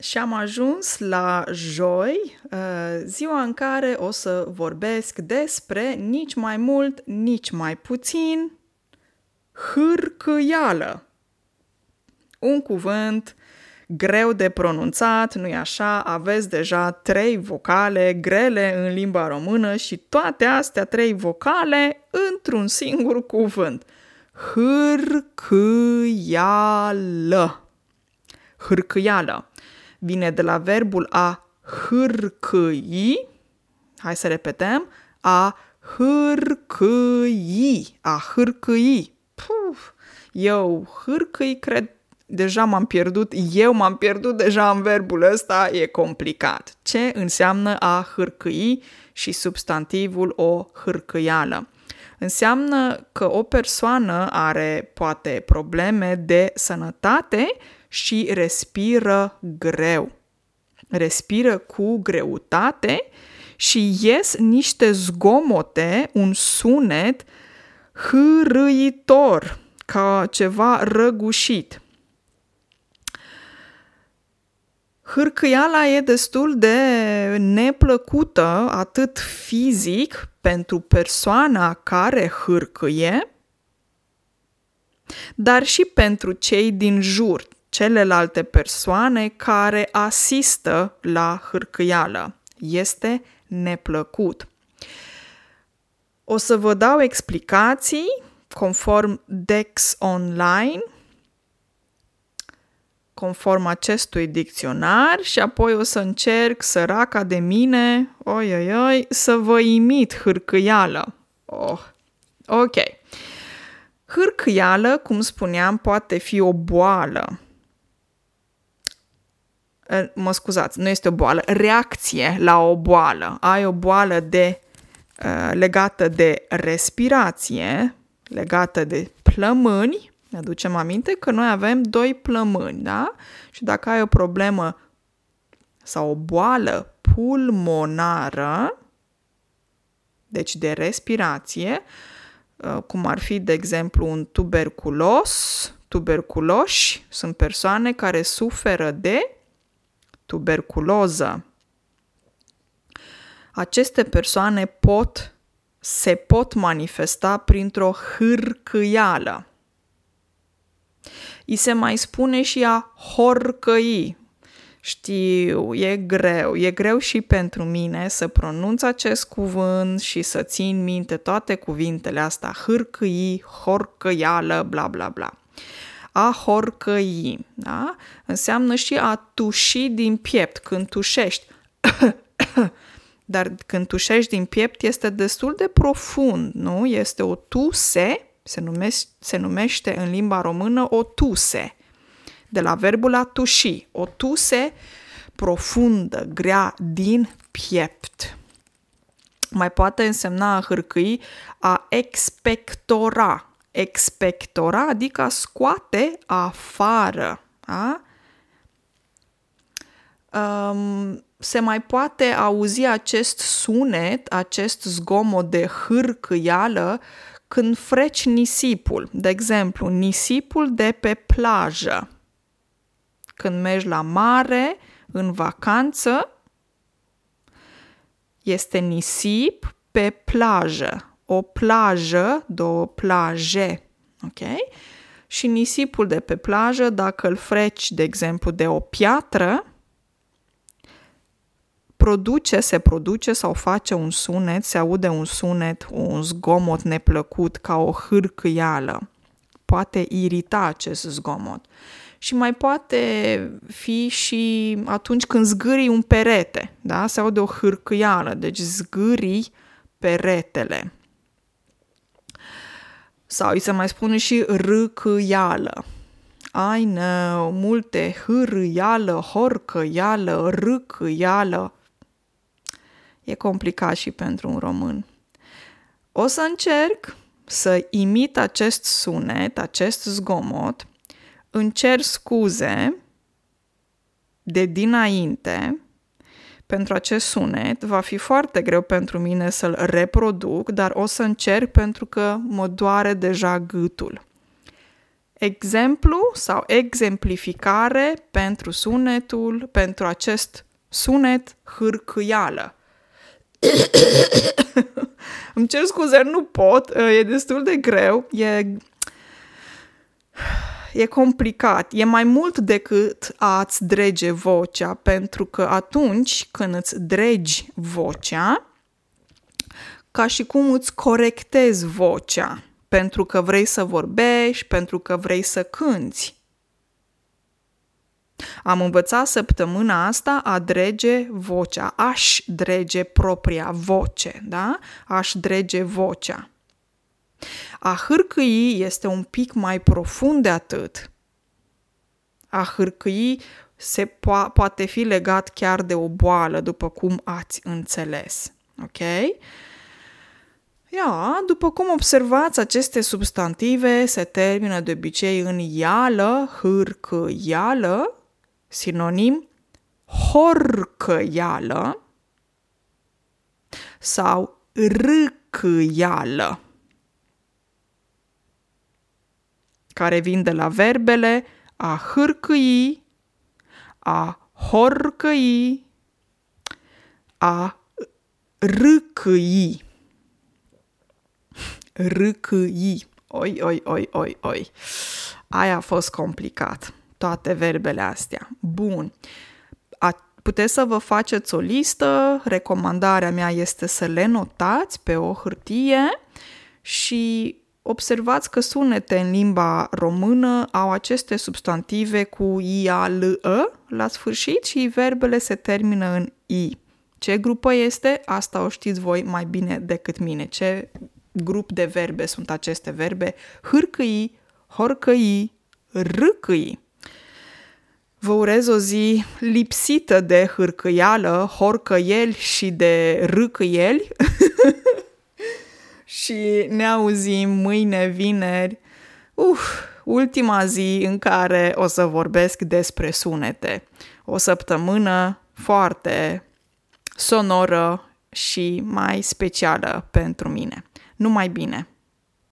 Și am ajuns la joi, uh, ziua în care o să vorbesc despre nici mai mult, nici mai puțin hârcâială. Un cuvânt greu de pronunțat, nu-i așa? Aveți deja trei vocale grele în limba română și toate astea trei vocale într-un singur cuvânt. Hârcâială. Hârcâială vine de la verbul a hârcâi, hai să repetăm, a hârcâi, a hârcâi. Puf, eu hârcâi, cred, deja m-am pierdut, eu m-am pierdut deja în verbul ăsta, e complicat. Ce înseamnă a hârcâi și substantivul o hârcâială? Înseamnă că o persoană are poate probleme de sănătate și respiră greu. Respiră cu greutate și ies niște zgomote, un sunet hârâitor, ca ceva răgușit. Hârcâiala e destul de neplăcută, atât fizic, pentru persoana care hârcâie, dar și pentru cei din jur, celelalte persoane care asistă la hârcâială. Este neplăcut. O să vă dau explicații conform Dex Online, conform acestui dicționar și apoi o să încerc, săraca de mine, oi, oi, oi, să vă imit hârcâială. Oh, ok. Hârcâială, cum spuneam, poate fi o boală mă scuzați, nu este o boală, reacție la o boală. Ai o boală de, uh, legată de respirație, legată de plămâni, ne aducem aminte că noi avem doi plămâni, da? Și dacă ai o problemă sau o boală pulmonară, deci de respirație, uh, cum ar fi, de exemplu, un tuberculos, tuberculoși sunt persoane care suferă de tuberculoză. Aceste persoane pot, se pot manifesta printr-o hârcâială. I se mai spune și a horcăi. Știu, e greu. E greu și pentru mine să pronunț acest cuvânt și să țin minte toate cuvintele astea. Hârcăi, horcăială, bla bla bla a horcăi, da? Înseamnă și a tuși din piept, când tușești. Dar când tușești din piept este destul de profund, nu? Este o tuse, se numește, se numește în limba română o tuse, de la verbul a tuși, o tuse profundă, grea, din piept. Mai poate însemna a hârcâi, a expectora, expectora, adică scoate afară. Da? Um, se mai poate auzi acest sunet, acest zgomot de hârcâială când freci nisipul. De exemplu, nisipul de pe plajă. Când mergi la mare, în vacanță, este nisip pe plajă o plajă, două plaje, ok? Și nisipul de pe plajă, dacă îl freci, de exemplu, de o piatră, produce, se produce sau face un sunet, se aude un sunet, un zgomot neplăcut ca o hârcâială. Poate irita acest zgomot. Și mai poate fi și atunci când zgârii un perete, da? Se aude o hârcâială, deci zgârii peretele. Sau îi se mai spune și râcâială. I know, multe hârâială, horcăială, râcâială. E complicat și pentru un român. O să încerc să imit acest sunet, acest zgomot, încerc scuze de dinainte pentru acest sunet. Va fi foarte greu pentru mine să-l reproduc, dar o să încerc pentru că mă doare deja gâtul. exemplu sau exemplificare pentru sunetul, pentru acest sunet hârcâială. Îmi cer scuze, nu pot, e destul de greu, e e complicat, e mai mult decât a-ți drege vocea, pentru că atunci când îți dregi vocea, ca și cum îți corectezi vocea, pentru că vrei să vorbești, pentru că vrei să cânți. Am învățat săptămâna asta a drege vocea, aș drege propria voce, da? Aș drege vocea. A hârcâi este un pic mai profund de atât. A hârcâi se po- poate fi legat chiar de o boală, după cum ați înțeles. Ok? Ia, după cum observați, aceste substantive se termină de obicei în ială, hârcăială, sinonim horcăială sau râcăială. Care vin de la verbele a hârcâi, a horcăi, a râcâi. Râcâi. Oi, oi, oi, oi, oi. Aia a fost complicat. Toate verbele astea. Bun. A, puteți să vă faceți o listă. Recomandarea mea este să le notați pe o hârtie și observați că sunete în limba română au aceste substantive cu i, a, l, ă la sfârșit și verbele se termină în i. Ce grupă este? Asta o știți voi mai bine decât mine. Ce grup de verbe sunt aceste verbe? Hârcăi, horcăi, râcăi. Vă urez o zi lipsită de hârcăială, horcăieli și de râcăieli. și ne auzim mâine, vineri. Uf, ultima zi în care o să vorbesc despre sunete. O săptămână foarte sonoră și mai specială pentru mine. Numai bine!